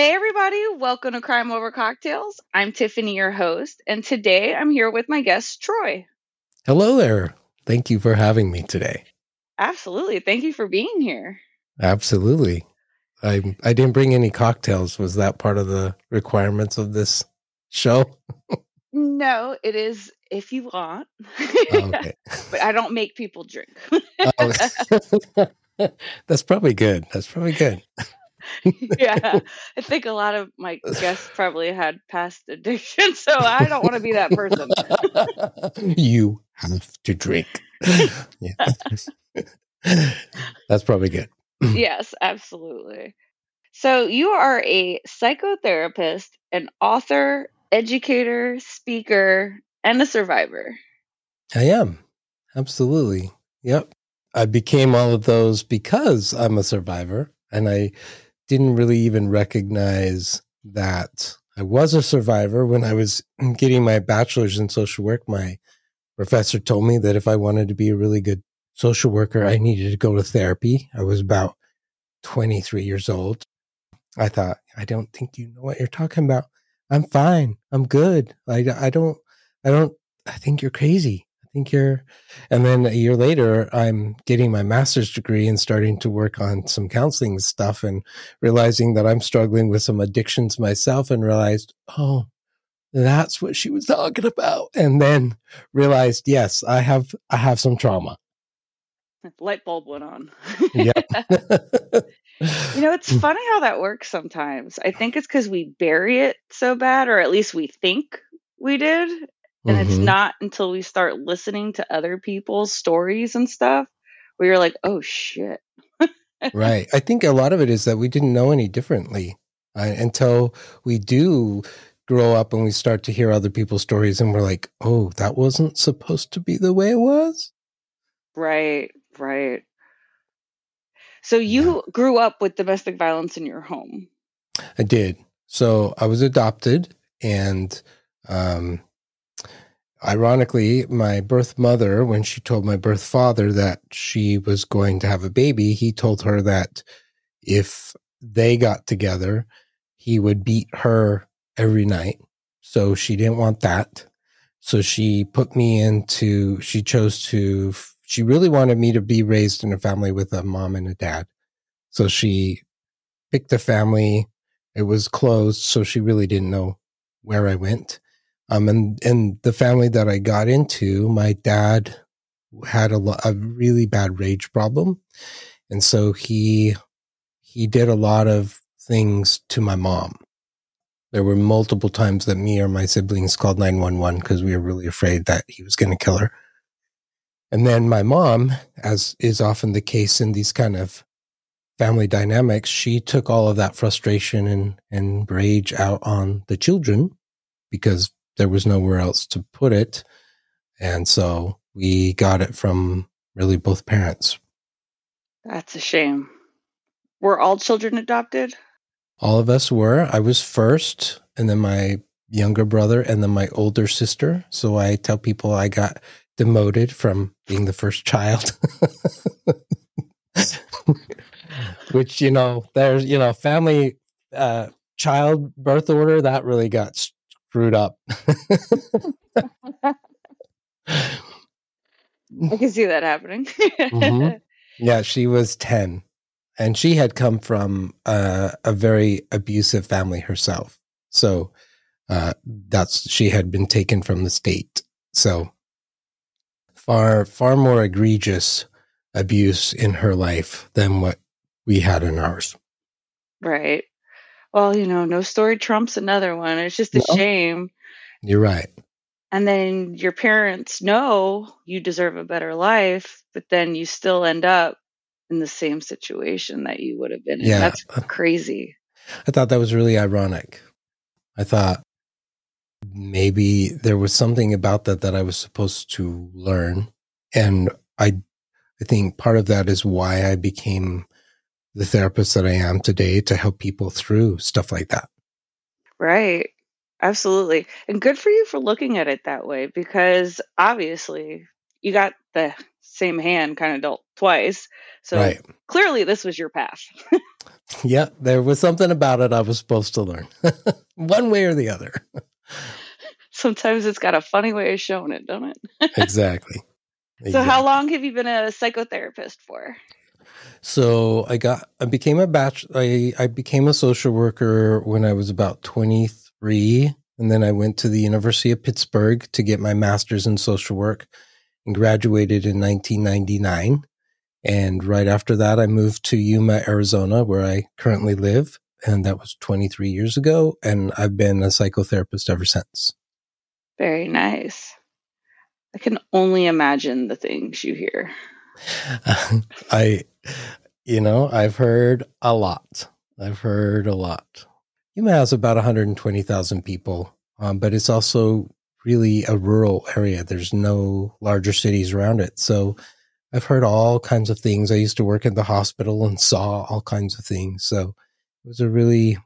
Hey, everybody, welcome to Crime Over Cocktails. I'm Tiffany, your host, and today I'm here with my guest, Troy. Hello there. Thank you for having me today. Absolutely. Thank you for being here. Absolutely. I I didn't bring any cocktails. Was that part of the requirements of this show? No, it is if you want, oh, Okay. but I don't make people drink. Oh. That's probably good. That's probably good. yeah, I think a lot of my guests probably had past addiction, so I don't want to be that person. you have to drink. Yeah. That's probably good. yes, absolutely. So, you are a psychotherapist, an author, educator, speaker, and a survivor. I am. Absolutely. Yep. I became all of those because I'm a survivor and I didn't really even recognize that I was a survivor when I was getting my bachelor's in social work. My professor told me that if I wanted to be a really good social worker, I needed to go to therapy. I was about 23 years old. I thought, I don't think you know what you're talking about. I'm fine. I'm good. I, I don't, I don't, I think you're crazy. Think you're, and then a year later, I'm getting my master's degree and starting to work on some counseling stuff and realizing that I'm struggling with some addictions myself and realized, oh, that's what she was talking about. And then realized, yes, I have, I have some trauma. Light bulb went on. Yeah. You know, it's funny how that works sometimes. I think it's because we bury it so bad, or at least we think we did. And it's Mhm. not until we start listening to other people's stories and stuff where you're like, oh shit. right. I think a lot of it is that we didn't know any differently uh, until we do grow up and we start to hear other people's stories and we're like, oh, that wasn't supposed to be the way it was. Right, right. So you grew up with domestic violence in your home. I did. So I was adopted, and um, ironically, my birth mother, when she told my birth father that she was going to have a baby, he told her that if they got together, he would beat her every night. So she didn't want that. So she put me into, she chose to, she really wanted me to be raised in a family with a mom and a dad. So she picked a family. It was closed. So she really didn't know where I went. Um, and, and the family that I got into, my dad had a, a really bad rage problem. And so he, he did a lot of things to my mom. There were multiple times that me or my siblings called 911 because we were really afraid that he was going to kill her. And then my mom, as is often the case in these kind of family dynamics, she took all of that frustration and, and rage out on the children because there was nowhere else to put it. And so we got it from really both parents. That's a shame. Were all children adopted? All of us were. I was first, and then my younger brother, and then my older sister. So I tell people I got demoted from being the first child. Which, you know, there's, you know, family uh child birth order that really got screwed up. I can see that happening. Mhm. Yeah, she was 10 and she had come from uh, a very abusive family herself. So uh, that's she had been taken from the state. So far far more egregious abuse in her life than what we had in ours. Right. Well, you know, no story trumps another one. It's just a No. shame. You're right. And then your parents know you deserve a better life, but then you still end up in the same situation that you would have been in. Yeah. That's crazy. I thought that was really ironic. I thought maybe there was something about that that I was supposed to learn. And I, I think part of that is why I became the therapist that I am today to help people through stuff like that. Right. Absolutely. And good for you for looking at it that way because obviously you got the same hand kind of dealt twice. So Right. clearly this was your path. Yeah, there was something about it I was supposed to learn, one way or the other. Sometimes it's got a funny way of showing it, don't it? exactly. So how long have you been a psychotherapist for? So I got I became a batch I I became a social worker when I was about 23 and then I went to the University of Pittsburgh to get my masters in social work and graduated in 1999 and right after that I moved to Yuma Arizona where I currently live and that was 23 years ago and I've been a psychotherapist ever since. Very nice. I can only imagine the things you hear. I, you know, I've heard a lot. I've heard a lot. Yuma has about 120,000 people, um, but it's also really a rural area. There's no larger cities around it. So I've heard all kinds of things. I used to work at the hospital and saw all kinds of things. So it was a really,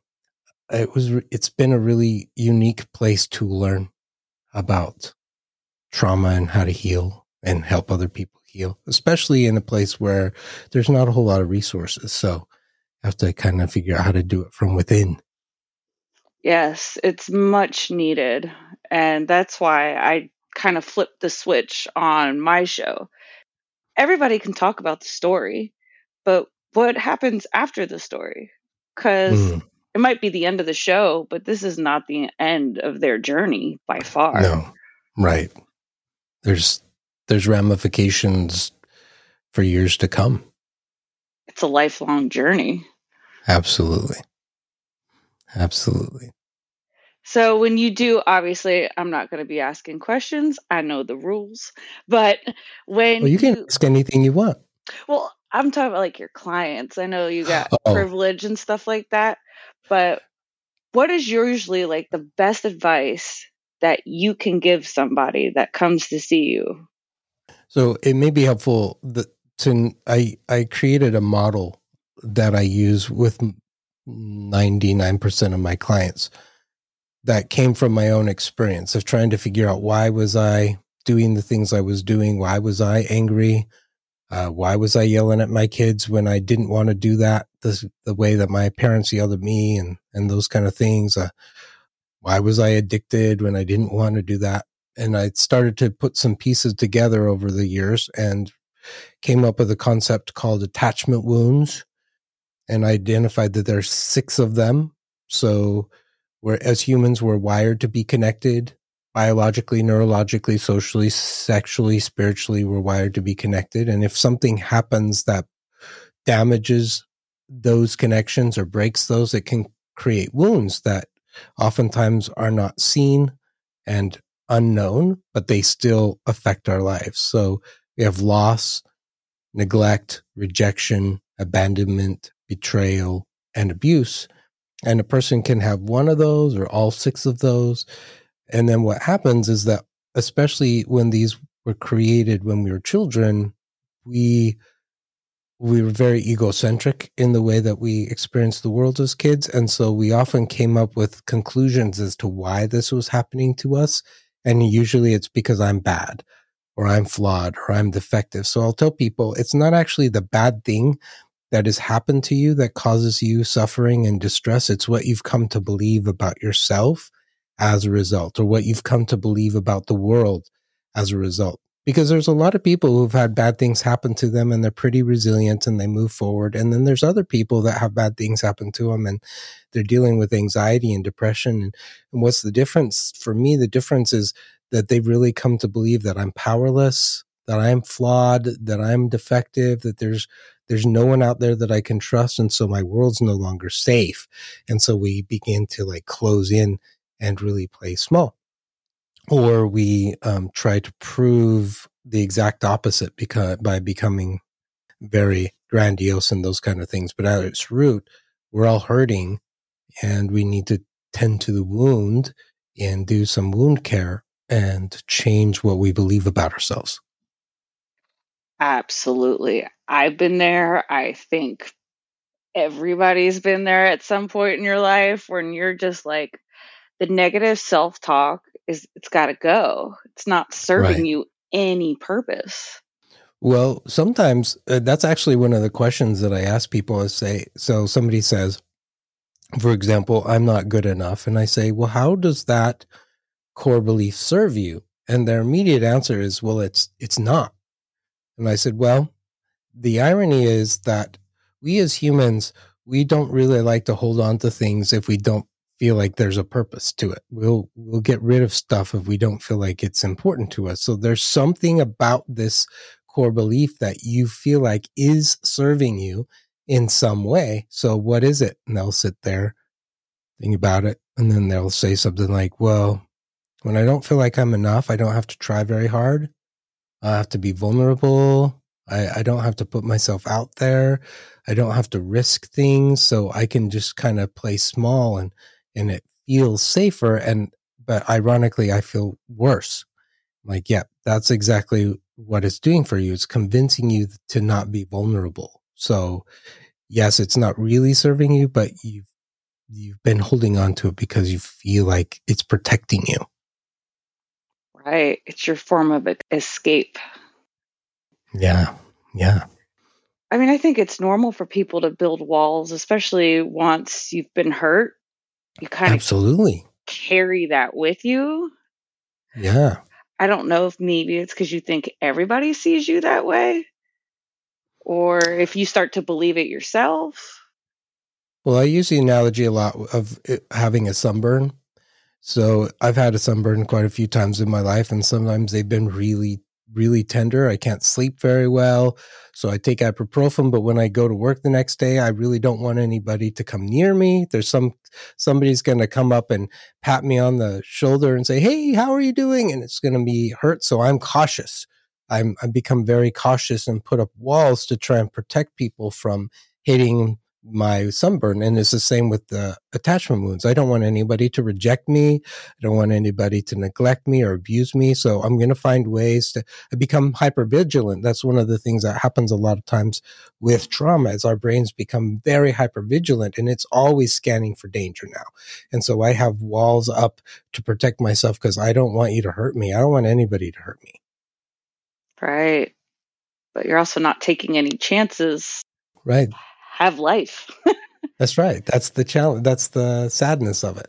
it was, it's been a really unique place to learn about trauma and how to heal and help other people especially in a place where there's not a whole lot of resources. So I have to kind of figure out how to do it from within. Yes, it's much needed. And that's why I kind of flipped the switch on my show. Everybody can talk about the story, but what happens after the story? Because Mm, it might be the end of the show, but this is not the end of their journey by far. no, right. There's there's ramifications for years to come. It's a lifelong journey. Absolutely. Absolutely. So when you do, obviously, I'm not going to be asking questions. I know the rules, but when Well, you can ask anything you want. well, I'm talking about like your clients. I know you got Oh. privilege and stuff like that, but what is usually like the best advice that you can give somebody that comes to see you? So it may be helpful that to I I created a model that I use with 99% of my clients that came from my own experience of trying to figure out why was I doing the things I was doing? Why was I angry? Uh, why was I yelling at my kids when I didn't want to do that the, the way that my parents yelled at me and, and those kind of things? Uh, why was I addicted when I didn't want to do that? And I started to put some pieces together over the years and came up with a concept called attachment wounds and I identified that there's six of them. So we're as humans, we're wired to be connected biologically, neurologically, socially, sexually, spiritually, we're wired to be connected. And if something happens that damages those connections or breaks those, it can create wounds that oftentimes are not seen and unknown, but they still affect our lives. So we have loss, neglect, rejection, abandonment, betrayal, and abuse. And a person can have one of those or all six of those. And then what happens is that, especially when these were created when we were children, we we were very egocentric in the way that we experienced the world as kids. And so we often came up with conclusions as to why this was happening to us. And usually it's because I'm bad or I'm flawed or I'm defective. So I'll tell people it's not actually the bad thing that has happened to you that causes you suffering and distress. It's what you've come to believe about yourself as a result, or what you've come to believe about the world as a result. Because there's a lot of people who've had bad things happen to them and they're pretty resilient and they move forward. And then there's other people that have bad things happen to them and they're dealing with anxiety and depression. And, and what's the difference? For me, the difference is that they've really come to believe that I'm powerless, that I'm flawed, that I'm defective, that there's there's no one out there that I can trust, and so my world's no longer safe. And so we begin to like close in and really play small. Or we um, try to prove the exact opposite because by becoming very grandiose and those kind of things. But at its root, we're all hurting and we need to tend to the wound and do some wound care and change what we believe about ourselves. Absolutely. I've been there. I think everybody's been there at some point in your life when you're just like the negative self-talk is it's got to go. It's not serving Right. you any purpose. Well, sometimes uh, that's actually one of the questions that I ask people is say, so somebody says, for example, I'm not good enough. And I say, well, how does that core belief serve you? And their immediate answer is, well, it's, it's not. And I said, well, the irony is that we as humans, we don't really like to hold on to things if we don't feel like there's a purpose to it. We'll we'll get rid of stuff if we don't feel like it's important to us. So there's something about this core belief that you feel like is serving you in some way. So what is it? And they'll sit there, think about it, and then they'll say something like, Well, when I don't feel like I'm enough, I don't have to try very hard. I have to be vulnerable. I, I don't have to put myself out there. I don't have to risk things. So I can just kind of play small and and it feels safer. And but ironically, I feel worse. Like, yeah, that's exactly what it's doing for you. It's convincing you to not be vulnerable. So yes, it's not really serving you, but you've you've been holding on to it because you feel like it's protecting you. Right. It's your form of escape. Yeah. Yeah. I mean, I think it's normal for people to build walls, especially once you've been hurt. You kind of Absolutely. carry that with you. Yeah. I don't know if maybe it's because you think everybody sees you that way, or if you start to believe it yourself. Well, I use the analogy a lot of it having a sunburn. So I've had a sunburn quite a few times in my life, and sometimes they've been really, really tender. I can't sleep very well. So I take ibuprofen, but when I go to work the next day, I really don't want anybody to come near me. There's some somebody's going to come up and pat me on the shoulder and say, "Hey, how are you doing?" And it's going to be hurt. So I'm cautious. I'm I become very cautious and put up walls to try and protect people from hitting my sunburn. And it's the same with the attachment wounds. I don't want anybody to reject me. I don't want anybody to neglect me or abuse me. So I'm going to find ways to I become hyper vigilant. That's one of the things that happens a lot of times with trauma is our brains become very hyper vigilant and it's always scanning for danger now. And so I have walls up to protect myself because I don't want you to hurt me. I don't want anybody to hurt me. Right. But you're also not taking any chances. Right. Have life. That's right. That's the challenge. That's the sadness of it.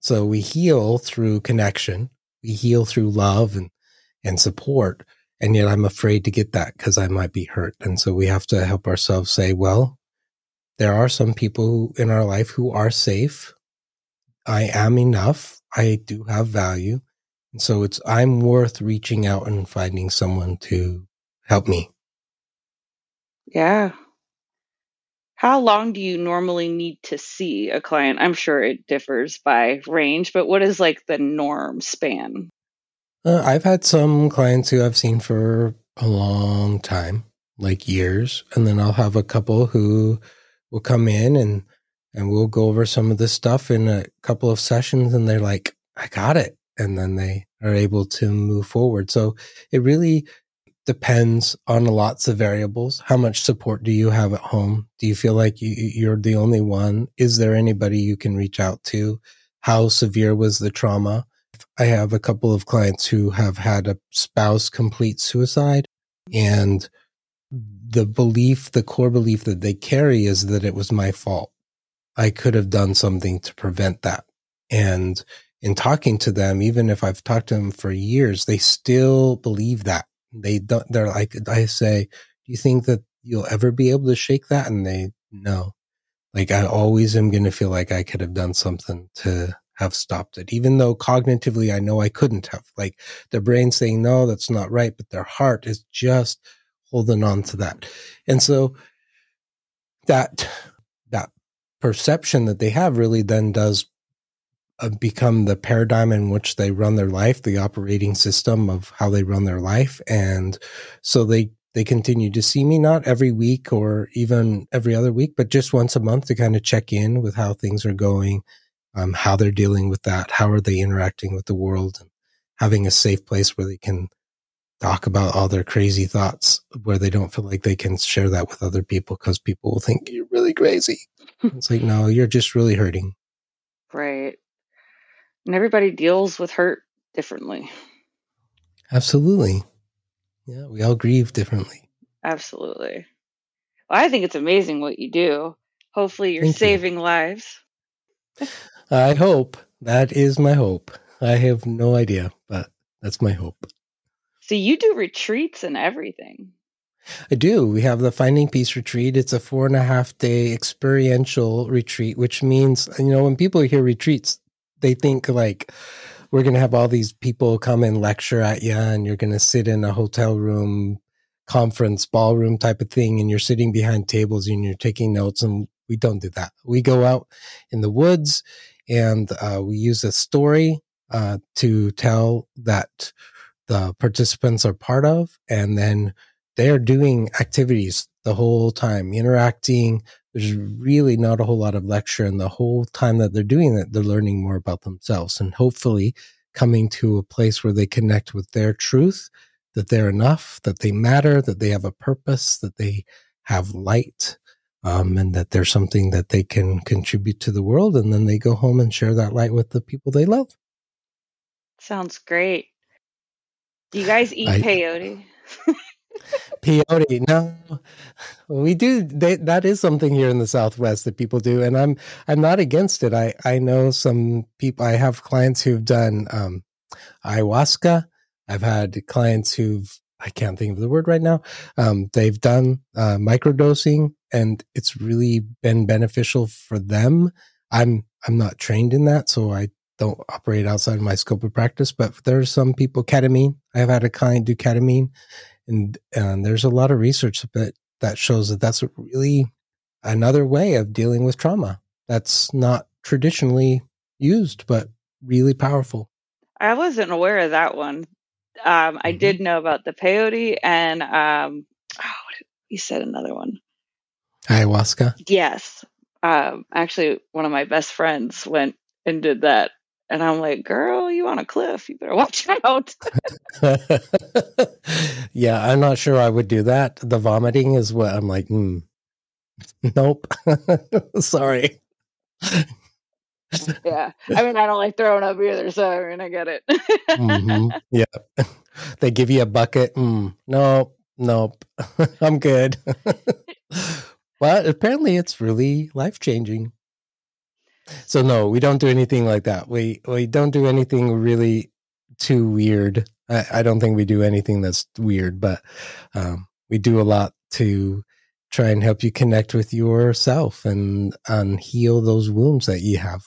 So we heal through connection. We heal through love and, and support. And yet I'm afraid to get that because I might be hurt. And so we have to help ourselves say, well, there are some people who, in our life who are safe. I am enough. I do have value. And so it's, I'm worth reaching out and finding someone to help me. yeah. How long do you normally need to see a client? I'm sure it differs by range, but what is like the norm span? Uh, I've had some clients who I've seen for a long time, like years, and then I'll have a couple who will come in and and we'll go over some of this stuff in a couple of sessions, and they're like, "I got it," and then they are able to move forward. So it really depends on lots of variables. How much support do you have at home? Do you feel like you, you're the only one? Is there anybody you can reach out to? How severe was the trauma? I have a couple of clients who have had a spouse complete suicide and the belief, the core belief that they carry is that it was my fault. I could have done something to prevent that. And in talking to them, even if I've talked to them for years, they still believe that. They don't, they're like, I say, do you think that you'll ever be able to shake that? And they, no. Like I always am going to feel like I could have done something to have stopped it, even though cognitively I know I couldn't have. Like their brain saying, no, that's not right. But their heart is just holding on to that. And so that, that perception that they have really then does become the paradigm in which they run their life, the operating system of how they run their life. And so they, they continue to see me not every week or even every other week, but just once a month to kind of check in with how things are going, um, how they're dealing with that, how are they interacting with the world, and having a safe place where they can talk about all their crazy thoughts, where they don't feel like they can share that with other people because people will think you're really crazy. it's like, no, you're just really hurting. Right and everybody deals with hurt differently. Absolutely. Yeah, we all grieve differently. Absolutely. Well, I think it's amazing what you do. Hopefully, you're Thank saving you. lives. I hope. That is my hope. I have no idea, but that's my hope. So, you do retreats and everything. I do. We have the Finding Peace retreat. It's a four and a half day experiential retreat, which means, you know, when people hear retreats, they think like we're going to have all these people come and lecture at you and you're going to sit in a hotel room conference ballroom type of thing and you're sitting behind tables and you're taking notes and we don't do that. We go out in the woods and uh, we use a story uh, to tell that the participants are part of and then they are doing activities the whole time interacting there's really not a whole lot of lecture and the whole time that they're doing it they're learning more about themselves and hopefully coming to a place where they connect with their truth that they're enough that they matter that they have a purpose that they have light um, and that there's something that they can contribute to the world and then they go home and share that light with the people they love. Sounds great. Do you guys eat I, peyote peyote. No, we do. They, that is something here in the Southwest that people do, and I'm I'm not against it. I I know some people. I have clients who've done um, ayahuasca. I've had clients who've I can't think of the word right now. Um, they've done uh, microdosing, and it's really been beneficial for them. I'm I'm not trained in that, so I don't operate outside of my scope of practice. But there are some people ketamine. I've had a client do ketamine, and and there's a lot of research that that shows that that's really another way of dealing with trauma that's not traditionally used but really powerful i wasn't aware of that one um, i mm-hmm. did know about the peyote and um, oh, you said another one ayahuasca yes um, actually one of my best friends went and did that and I'm like, girl, you on a cliff. You better watch out. yeah, I'm not sure I would do that. The vomiting is what I'm like, hmm. Nope. Sorry. yeah. I mean, I don't like throwing up either, so I mean, I get it. mm-hmm. Yeah. They give you a bucket. Mm. Nope. Nope. I'm good. but apparently it's really life changing. So no, we don't do anything like that. We we don't do anything really too weird. I, I don't think we do anything that's weird, but um, we do a lot to try and help you connect with yourself and and heal those wounds that you have.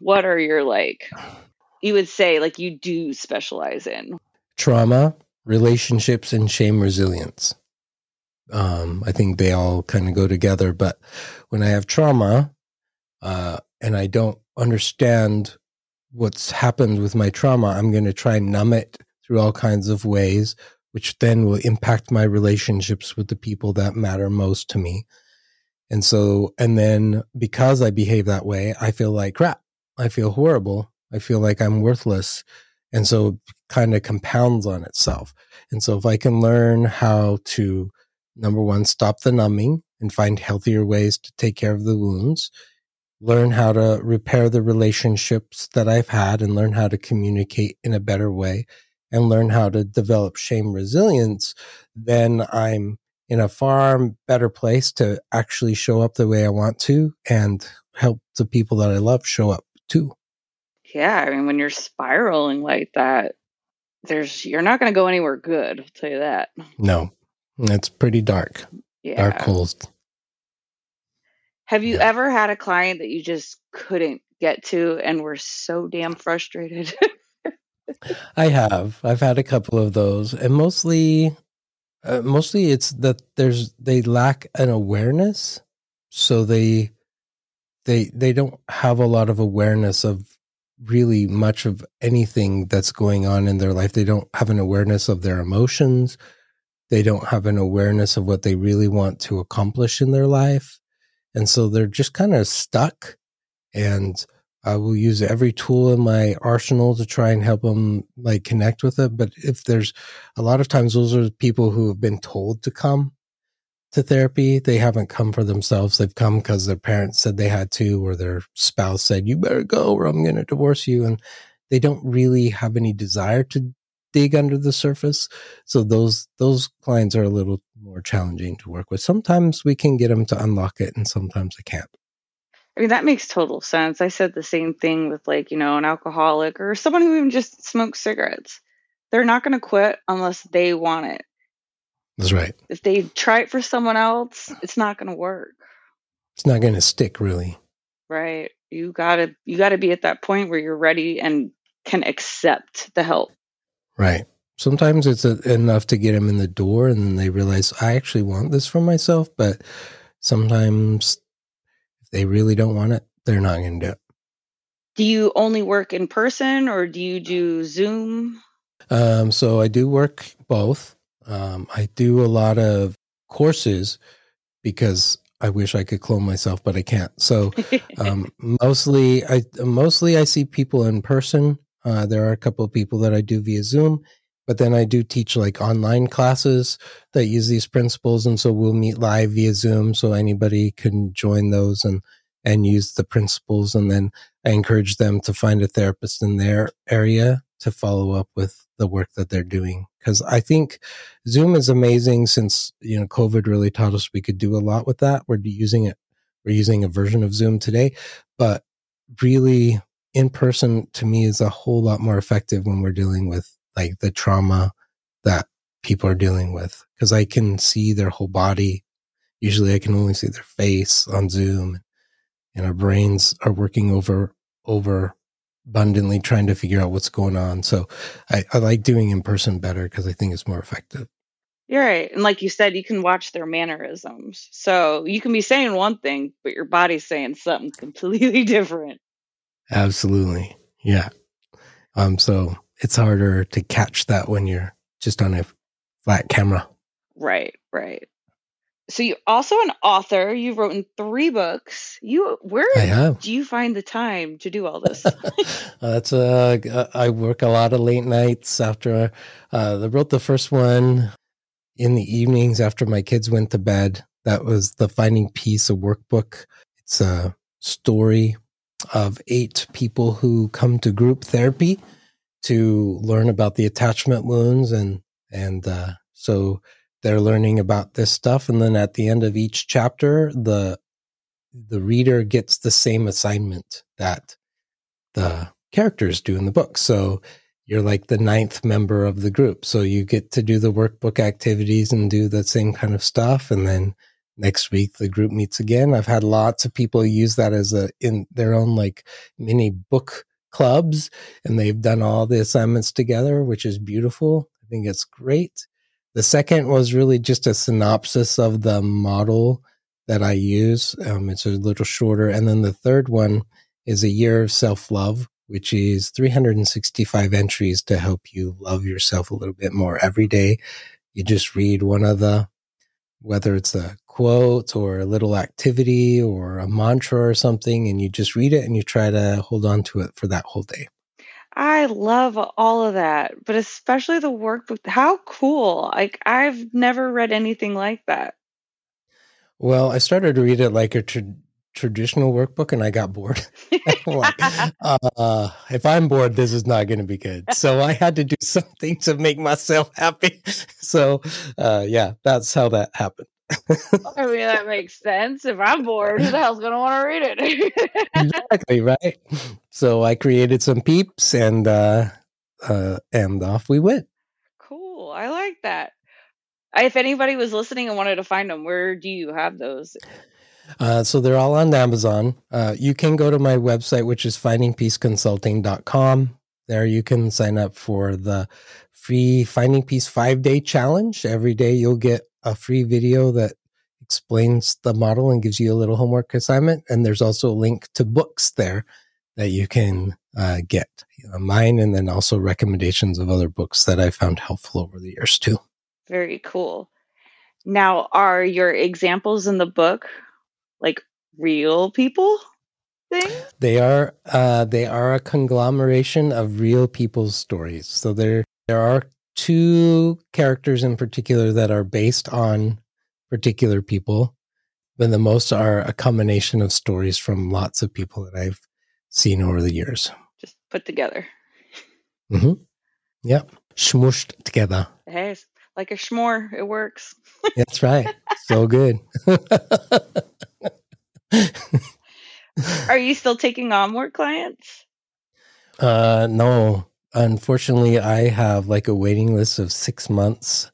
What are your like? You would say like you do specialize in trauma, relationships, and shame resilience. Um, I think they all kind of go together. But when I have trauma, uh, and I don't understand what's happened with my trauma, I'm going to try and numb it through all kinds of ways, which then will impact my relationships with the people that matter most to me. And so, and then because I behave that way, I feel like crap. I feel horrible. I feel like I'm worthless. And so kind of compounds on itself. And so if I can learn how to, number one, stop the numbing and find healthier ways to take care of the wounds learn how to repair the relationships that I've had and learn how to communicate in a better way and learn how to develop shame resilience, then I'm in a far better place to actually show up the way I want to and help the people that I love show up too. Yeah, I mean when you're spiraling like that, there's you're not going to go anywhere good, I'll tell you that. No. It's pretty dark. Yeah. Dark holes. Have you yeah. ever had a client that you just couldn't get to and were so damn frustrated? I have. I've had a couple of those, and mostly, uh, mostly it's that there's they lack an awareness, so they they they don't have a lot of awareness of really much of anything that's going on in their life. They don't have an awareness of their emotions. They don't have an awareness of what they really want to accomplish in their life. And so they're just kind of stuck. And I will use every tool in my arsenal to try and help them like connect with it. But if there's a lot of times, those are people who have been told to come to therapy. They haven't come for themselves. They've come because their parents said they had to, or their spouse said, you better go or I'm going to divorce you. And they don't really have any desire to dig under the surface. So those, those clients are a little more challenging to work with. Sometimes we can get them to unlock it and sometimes I can't. I mean, that makes total sense. I said the same thing with like, you know, an alcoholic or someone who even just smokes cigarettes. They're not going to quit unless they want it. That's right. If they try it for someone else, it's not going to work. It's not going to stick really. Right. You got to you got to be at that point where you're ready and can accept the help. Right. Sometimes it's a, enough to get them in the door and then they realize I actually want this for myself, but sometimes they really don't want it, they're not going to do it. Do you only work in person or do you do Zoom? Um, so I do work both. Um, I do a lot of courses because I wish I could clone myself, but I can't. So um, mostly, I mostly I see people in person. Uh, there are a couple of people that I do via Zoom, but then I do teach like online classes that use these principles, and so we'll meet live via Zoom, so anybody can join those and and use the principles. And then I encourage them to find a therapist in their area to follow up with the work that they're doing because I think Zoom is amazing since you know COVID really taught us we could do a lot with that. We're using it. We're using a version of Zoom today, but really in person to me is a whole lot more effective when we're dealing with like the trauma that people are dealing with because I can see their whole body. Usually I can only see their face on Zoom and our brains are working over over abundantly trying to figure out what's going on. So I, I like doing in person better because I think it's more effective. You're right. And like you said, you can watch their mannerisms. So you can be saying one thing, but your body's saying something completely different. Absolutely. Yeah. Um, so it's harder to catch that when you're just on a flat camera. Right, right. So you're also an author you've written three books. You where do you find the time to do all this? That's uh i work a lot of late nights after uh i wrote the first one in the evenings after my kids went to bed. That was the finding peace a workbook. It's a story of eight people who come to group therapy to learn about the attachment wounds and and uh so they're learning about this stuff. And then at the end of each chapter the the reader gets the same assignment that the characters do in the book. So you're like the ninth member of the group. So you get to do the workbook activities and do the same kind of stuff. And then next week the group meets again. I've had lots of people use that as a in their own like mini book clubs and they've done all the assignments together which is beautiful i think it's great the second was really just a synopsis of the model that I use. Um, it's a little shorter. And then the third one is a year of self love, which is 365 entries to help you love yourself a little bit more every day. You just read one of the, whether it's a quote or a little activity or a mantra or something, and you just read it and you try to hold on to it for that whole day. I love all of that, but especially the workbook. How cool. Like I've never read anything like that. Well, I started to read it like a tra- traditional workbook and I got bored. like, uh, if I'm bored, this is not going to be good. So I had to do something to make myself happy. So, uh, yeah, that's how that happened. I mean, that makes sense. If I'm bored, who the hell's going to want to read it? exactly, right? So I created some peeps and, uh, uh, and off we went. Cool. I like that. If anybody was listening and wanted to find them, where do you have those? Uh, so they're all on Amazon. Uh, you can go to my website, which is findingpeaceconsulting.com. There you can sign up for the free Finding Peace five day challenge. Every day you'll get a free video that explains the model and gives you a little homework assignment. And there's also a link to books there that you can uh, get uh, mine and then also recommendations of other books that I found helpful over the years too. Very cool. Now, are your examples in the book like real people things? They are uh, they are a conglomeration of real people's stories. So there there are two characters in particular that are based on particular people, but the most are a combination of stories from lots of people that I've seen over the years. Just put together. Mm-hmm. Yep. Smooshed together. Hey, like a schmore. It works. That's right. So good. Are you still taking on more clients? Uh, no. Unfortunately, I have like a waiting list of six months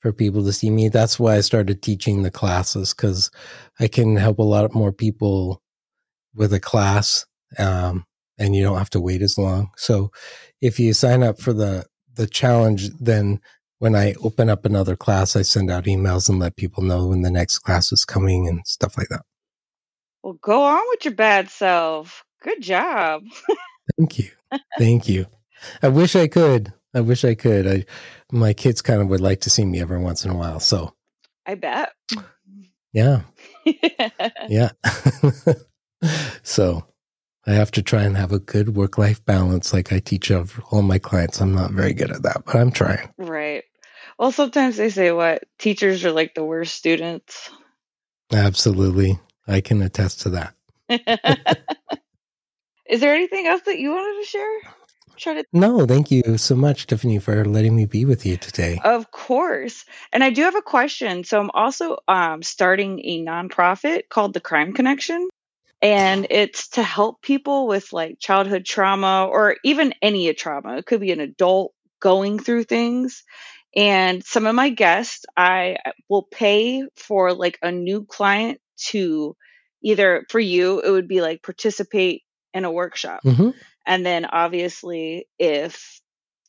for people to see me. That's why I started teaching the classes because I can help a lot more people with a class, um, and you don't have to wait as long. So, if you sign up for the the challenge, then when I open up another class, I send out emails and let people know when the next class is coming and stuff like that. Well, go on with your bad self. Good job. Thank you. Thank you. I wish I could. I wish I could. I my kids kind of would like to see me every once in a while. So I bet. Yeah. yeah. so I have to try and have a good work life balance like I teach of all my clients. I'm not very good at that, but I'm trying. Right. Well, sometimes they say what teachers are like the worst students. Absolutely. I can attest to that. Is there anything else that you wanted to share? To No, thank you so much, Tiffany, for letting me be with you today. Of course. And I do have a question. So I'm also um, starting a nonprofit called the Crime Connection. And it's to help people with like childhood trauma or even any trauma. It could be an adult going through things. And some of my guests, I will pay for like a new client to either for you, it would be like participate in a workshop. hmm And then obviously, if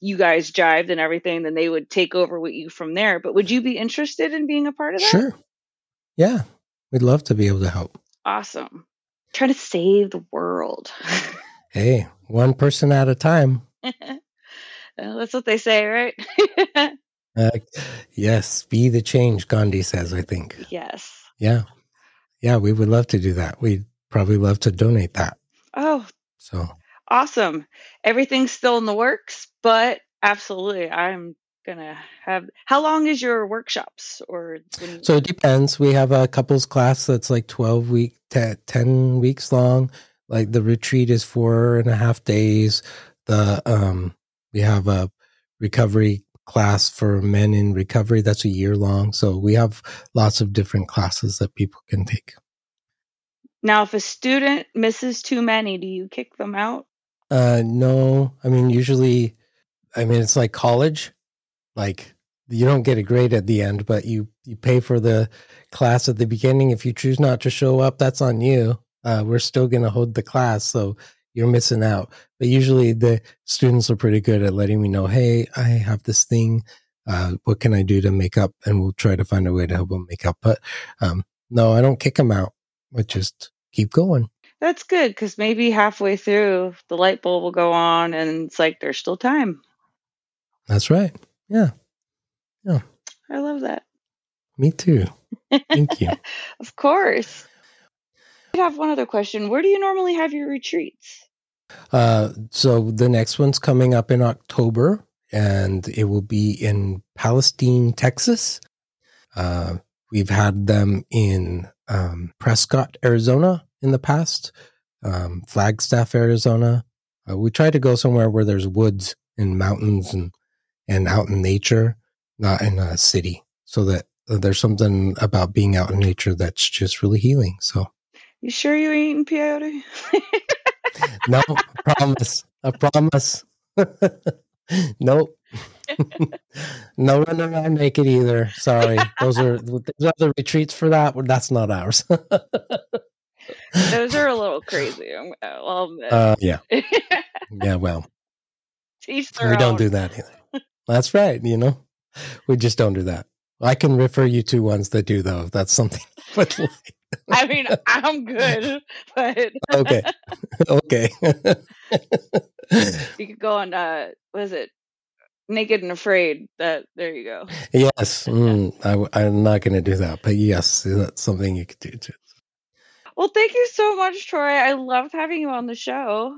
you guys jived and everything, then they would take over with you from there. But would you be interested in being a part of that? Sure. Yeah. We'd love to be able to help. Awesome. Try to save the world. Hey, one person at a time. That's what they say, right? Uh, yes, be the change, Gandhi says, I think. yes. Yeah. Yeah, we would love to do that. We'd probably love to donate that. Oh, So, awesome. Everything's still in the works, but absolutely. I'm going to have. How long is your workshops? Or when, so it depends. We have a couples class that's like 12 week, te- 10 weeks long. Like the retreat is four and a half days. The, um, we have a recovery class for men in recovery that's a year long. So we have lots of different classes that people can take. now, if a student misses too many, do you kick them out? Uh, no, I mean, usually, I mean, it's like college. Like you don't get a grade at the end, but you you pay for the class at the beginning. If you choose not to show up, that's on you. Uh, we're still going to hold the class, so you're missing out. But usually, the students are pretty good at letting me know, "Hey, I have this thing. Uh, what can I do to make up?" And we'll try to find a way to help them make up. But um, no, I don't kick them out. I just keep going. That's good because maybe halfway through the light bulb will go on and it's like there's still time. That's right. Yeah, Yeah. I love that. me too. Thank you. of course. I have one other question. Where do you normally have your retreats? Uh, so the next one's coming up in October, and it will be in Palestine, Texas. Uh, we've had them in um, Prescott, Arizona, in the past. Um, Flagstaff, Arizona. Uh, we try to go somewhere where there's woods and mountains and and out in nature, not in a city, so that uh, there's something about being out in nature that's just really healing. So You sure you ain't eating peyote? no, I promise. I promise. nope. no run around naked either. Sorry. Those are there's other retreats for that. but That's not ours. Those are a little crazy. I'm- I'll admit. uh, yeah. Yeah, well, we don't do that either. That's right, you know. We just don't do that. I can refer you to ones that do though, if that's something. I mean, I'm good, but okay. okay. you could go on. Uh, what is it? Naked and Afraid. That there you go. yes. Mm, I, am not going to do that, but yes, that's something you could do too. Well, thank you so much, Troy. I loved having you on the show.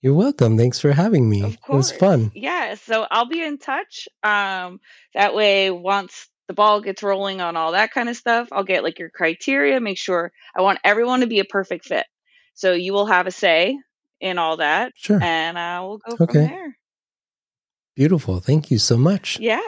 You're welcome. Thanks for having me. Of It was fun. Yeah, so I'll be in touch. Um, that way, once the ball gets rolling on all that kind of stuff, I'll get like your criteria. Make sure I want everyone to be a perfect fit. So you will have a say in all that, Sure. and I will go Okay. from there. Beautiful. Thank you so much. Yeah,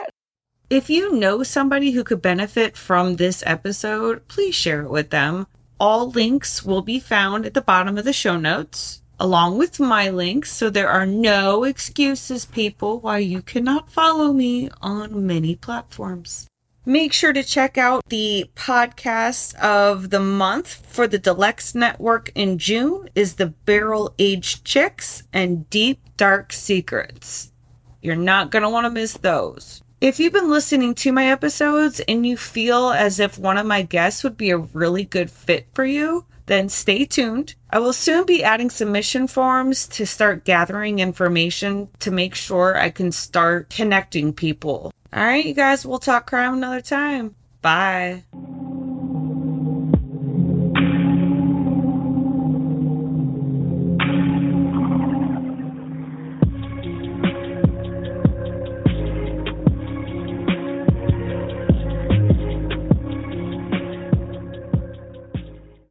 If you know somebody who could benefit from this episode, please share it with them. All links will be found at the bottom of the show notes, along with my links, so there are no excuses, people, why you cannot follow me on many platforms. Make sure to check out the podcast of the month for the Deluxe Network in June is the Barrel Aged Chicks and Deep Dark Secrets. You're not going to want to miss those. If you've been listening to my episodes and you feel as if one of my guests would be a really good fit for you, then stay tuned. I will soon be adding submission forms to start gathering information to make sure I can start connecting people. All right, you guys, we'll talk crime another time. Bye.